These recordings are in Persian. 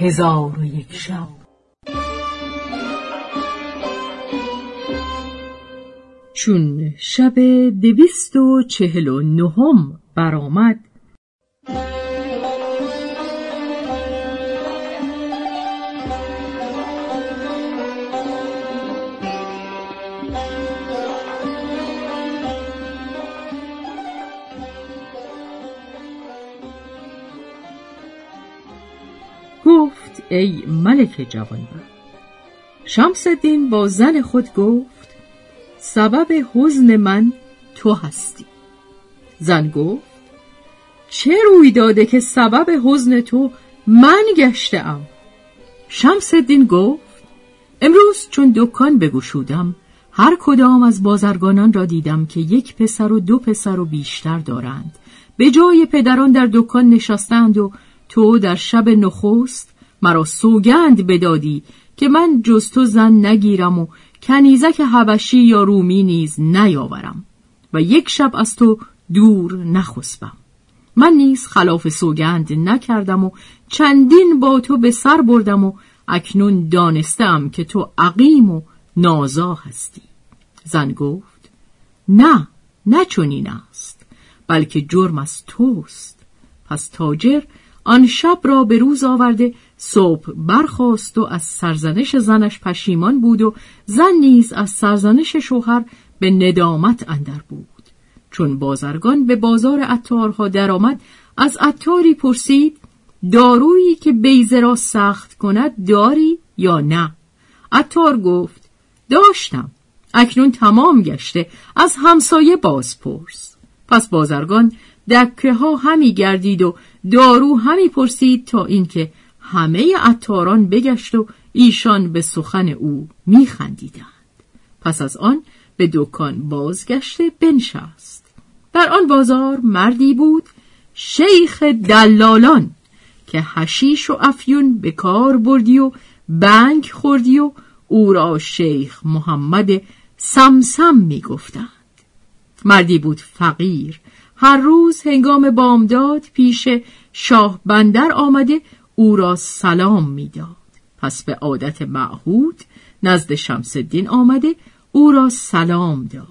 هزار و یک شب. چون شب دویست و چهل و نهم برآمد ای ملک جوانبخت شمس الدین با زن خود گفت سبب حزن من تو هستی. زن گفت چه روی داده که سبب حزن تو من گشتم شمس الدین گفت امروز چون دکان بگشودم هر کدام از بازرگانان را دیدم که یک پسر و دو پسر و بیشتر دارند. به جای پدران در دکان نشستند و تو در شب نخست مرا سوگند بدادی که من جز تو زن نگیرم و کنیزک حبشی یا رومی نیز نیاورم و یک شب از تو دور نخسبم. من نیز خلاف سوگند نکردم و چندین با تو به سر بردم و اکنون دانستم که تو عقیم و نازا هستی. زن گفت نه نه چنین است بلکه جرم از توست. پس تاجر آن شب را به روز آورده صبح برخاست و از سرزنش زنش پشیمان بود و زن نیز از سرزنش شوهر به ندامت اندر بود. چون بازرگان به بازار عطارها درآمد از عطاری پرسید دارویی که بیزه را سخت کند داری یا نه؟ عطار گفت داشتم اکنون تمام گشته از همسایه باز پرس پس بازرگان دکه ها همی گردید و دارو همی پرسید تا اینکه همه عطاران بگشت و ایشان به سخن او میخندیدند. پس از آن به دکان بازگشته بنشست. در آن بازار مردی بود شیخ دلالان که حشیش و افیون به کار بردی و بنگ خوردی و او را شیخ محمد سمسم می‌گفتند. مردی بود فقیر. هر روز هنگام بامداد پیش شاه بندر آمده او را سلام می‌داد. پس به عادت معهود نزد شمسدین آمده او را سلام داد.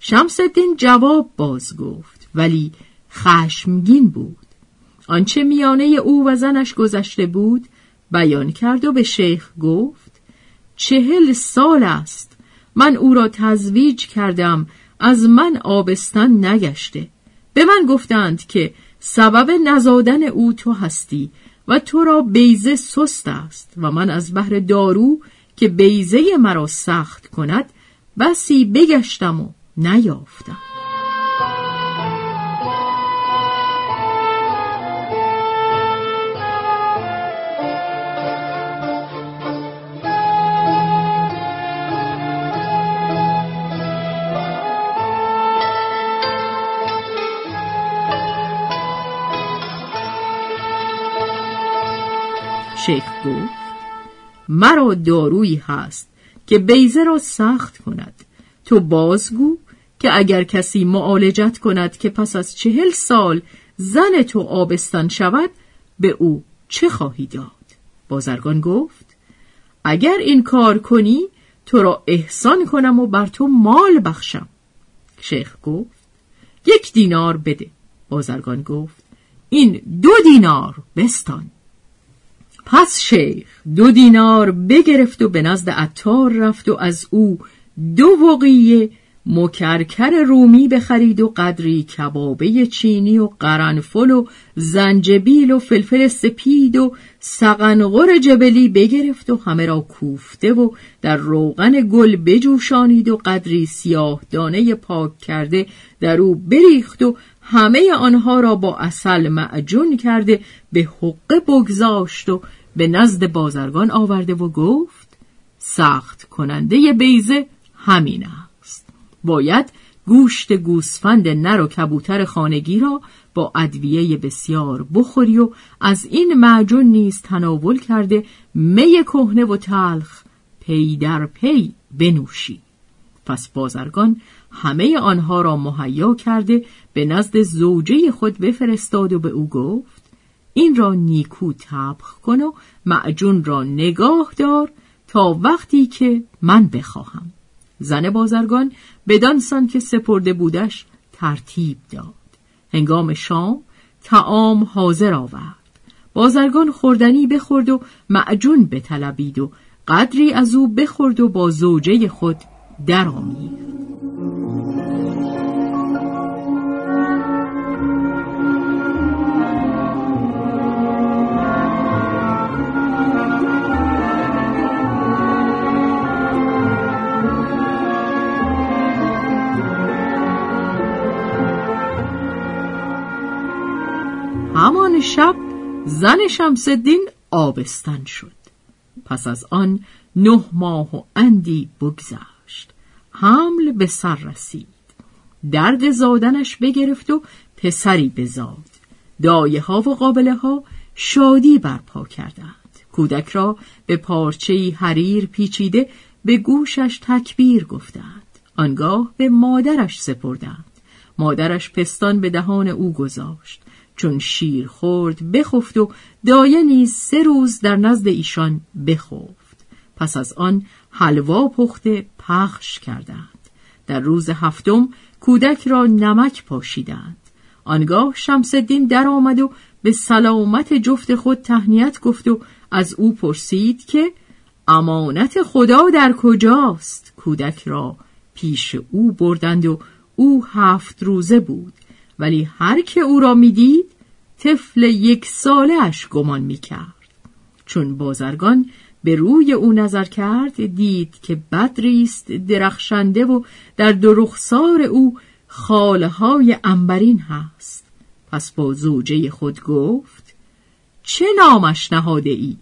شمسدین جواب باز گفت ولی خشمگین بود. آنچه میانه او و زنش گذشته بود بیان کرد و به شیخ گفت چهل سال است من او را تزویج کردم از من آبستن نگشته. به من گفتند که سبب نزادن او تو هستی و تو را بیزه سست است و من از بحر دارو که بیزه مرا سخت کند بسی بگشتم و نیافتم. شیخ گفت مرا دارویی هست که بیزه را سخت کند. تو بازگو که اگر کسی معالجت کند که پس از چهل سال زن تو آبستان شود به او چه خواهی داد؟ بازرگان گفت اگر این کار کنی تو را احسان کنم و بر تو مال بخشم. شیخ گفت یک دینار بده. بازرگان گفت این دو دینار بستان. پس شیخ دو دینار بگرفت و به نزد عطار رفت و از او دو وقیه مکرکر رومی بخرید و قدری کبابه چینی و قرنفل و زنجبیل و فلفل سپید و سقنغر جبلی بگرفت و همه را کوفته و در روغن گل بجوشانید و قدری سیاه دانه پاک کرده در او بریخت و همه آنها را با اصل معجون کرده به حقه بگذاشت و به نزد بازرگان آورده و گفت سخت کننده بیزه همین است. باید گوشت گوسفند نر و کبوتر خانگی را با ادویه بسیار بخوری و از این معجون نیز تناول کرده می کهنه و تلخ پی در پی بنوشی. پس بازرگان همه آنها را مهیا کرده به نزد زوجه خود بفرستاد و به او گفت این را نیکو تبخ کن و معجون را نگاه دار تا وقتی که من بخواهم. زن بازرگان بدانسان که سپرده بودش ترتیب داد. هنگام شام تعام حاضر آورد. بازرگان خوردنی بخورد و معجون بطلبید و قدری از او بخورد و با زوجه خود درآمیخت زن شمسدین آبستن شد. پس از آن نه ماه و اندی بگذشت. حمل به سر رسید. درد زادنش بگرفت و پسری بزاد دایه ها و قابله ها شادی برپا کردند. کودک را به پارچه حریر پیچیده به گوشش تکبیر گفتند. آنگاه به مادرش سپردند. مادرش پستان به دهان او گذاشت. چون شیر خورد بخفت و دایه نیز سه روز در نزد ایشان بخفت. پس از آن حلوا پخته پخش کردند. در روز هفتم کودک را نمک پاشیدند. آنگاه شمس الدین در آمد و به سلامت جفت خود تهنیت گفت و از او پرسید که امانت خدا در کجاست؟ کودک را پیش او بردند و او هفت روزه بود. ولی هر که او را می‌دید طفل یک ساله اش گمان می‌کرد. چون بازرگان به روی او نظر کرد دید که بدری است درخشنده و در درخسار او خاله های انبرین هست. پس با زوجه خود گفت چه نامش نهاده ای؟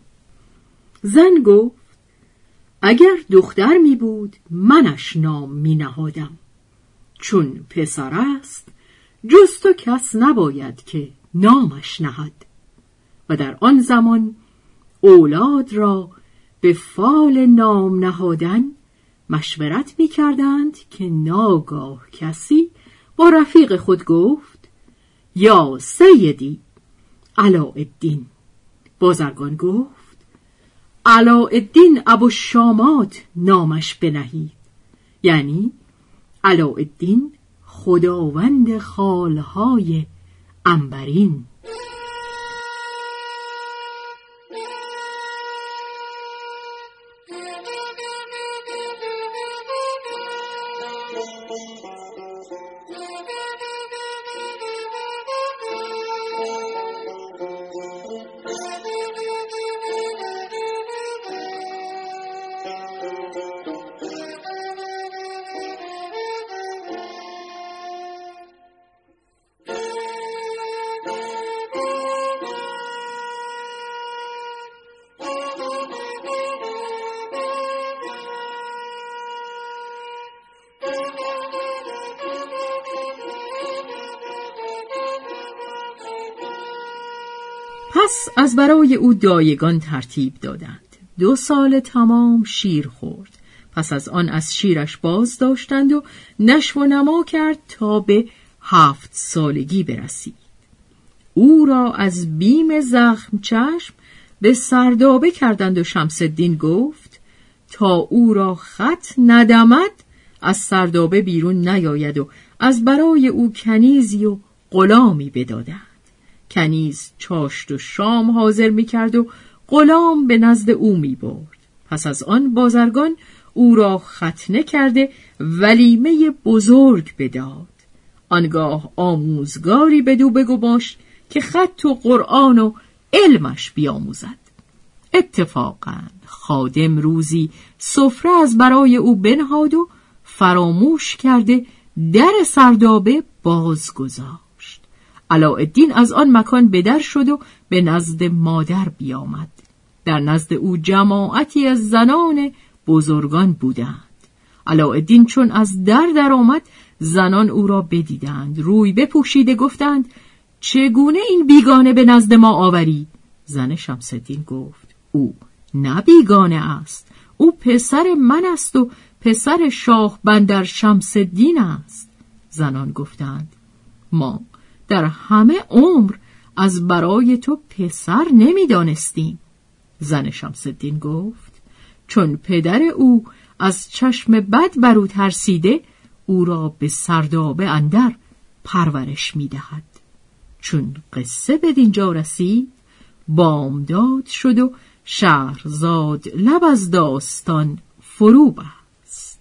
زن گفت اگر دختر می بود منش نام می نهادم. چون پسر است جز تو کس نباید که نامش نهد. و در آن زمان اولاد را به فال نام نهادن مشورت می کردند که ناگاه کسی با رفیق خود گفت یا سیدی علاءالدین. بازرگان گفت علاءالدین ابو شامات نامش بنهید. یعنی علاءالدین خداوند خالهای انبرین پس از برای او دایگان ترتیب دادند. دو سال تمام شیر خورد. پس از آن از شیرش باز داشتند و نشو و نما کرد تا به هفت سالگی برسید او را از بیم زخم چشم به سردابه کردند و شمسدین گفت تا او را خط ندمد از سردابه بیرون نیاید و از برای او کنیزی و غلامی بدادند. کنیز چاشت و شام حاضر می کرد و غلام به نزد او می برد. پس از آن بازرگان او را ختنه کرده ولیمه بزرگ بداد. آنگاه آموزگاری بدو بگماشت که خط و قرآن و علمش بیاموزد. اتفاقا خادم روزی سفره از برای او بنهاد و فراموش کرده در سردابه باز علاءالدین از آن مکان بدر شد و به نزد مادر بیامد. در نزد او جماعتی از زنان بزرگان بودند. علاءالدین چون از در درآمد زنان او را بدیدند روی بپوشیده گفتند چگونه این بیگانه به نزد ما آوری؟ زن شمسدین گفت او نه بیگانه است او پسر من است و پسر شاه بندر شمسدین است. زنان گفتند ما در همه عمر از برای تو پسر نمی‌دانستیم. زن شمسدین گفت چون پدر او از چشم بد بر او ترسیده او را به سردابه اندر پرورش می‌دهد. چون قصه به دینجا رسید بامداد شد و شهرزاد لب از داستان فرو بست.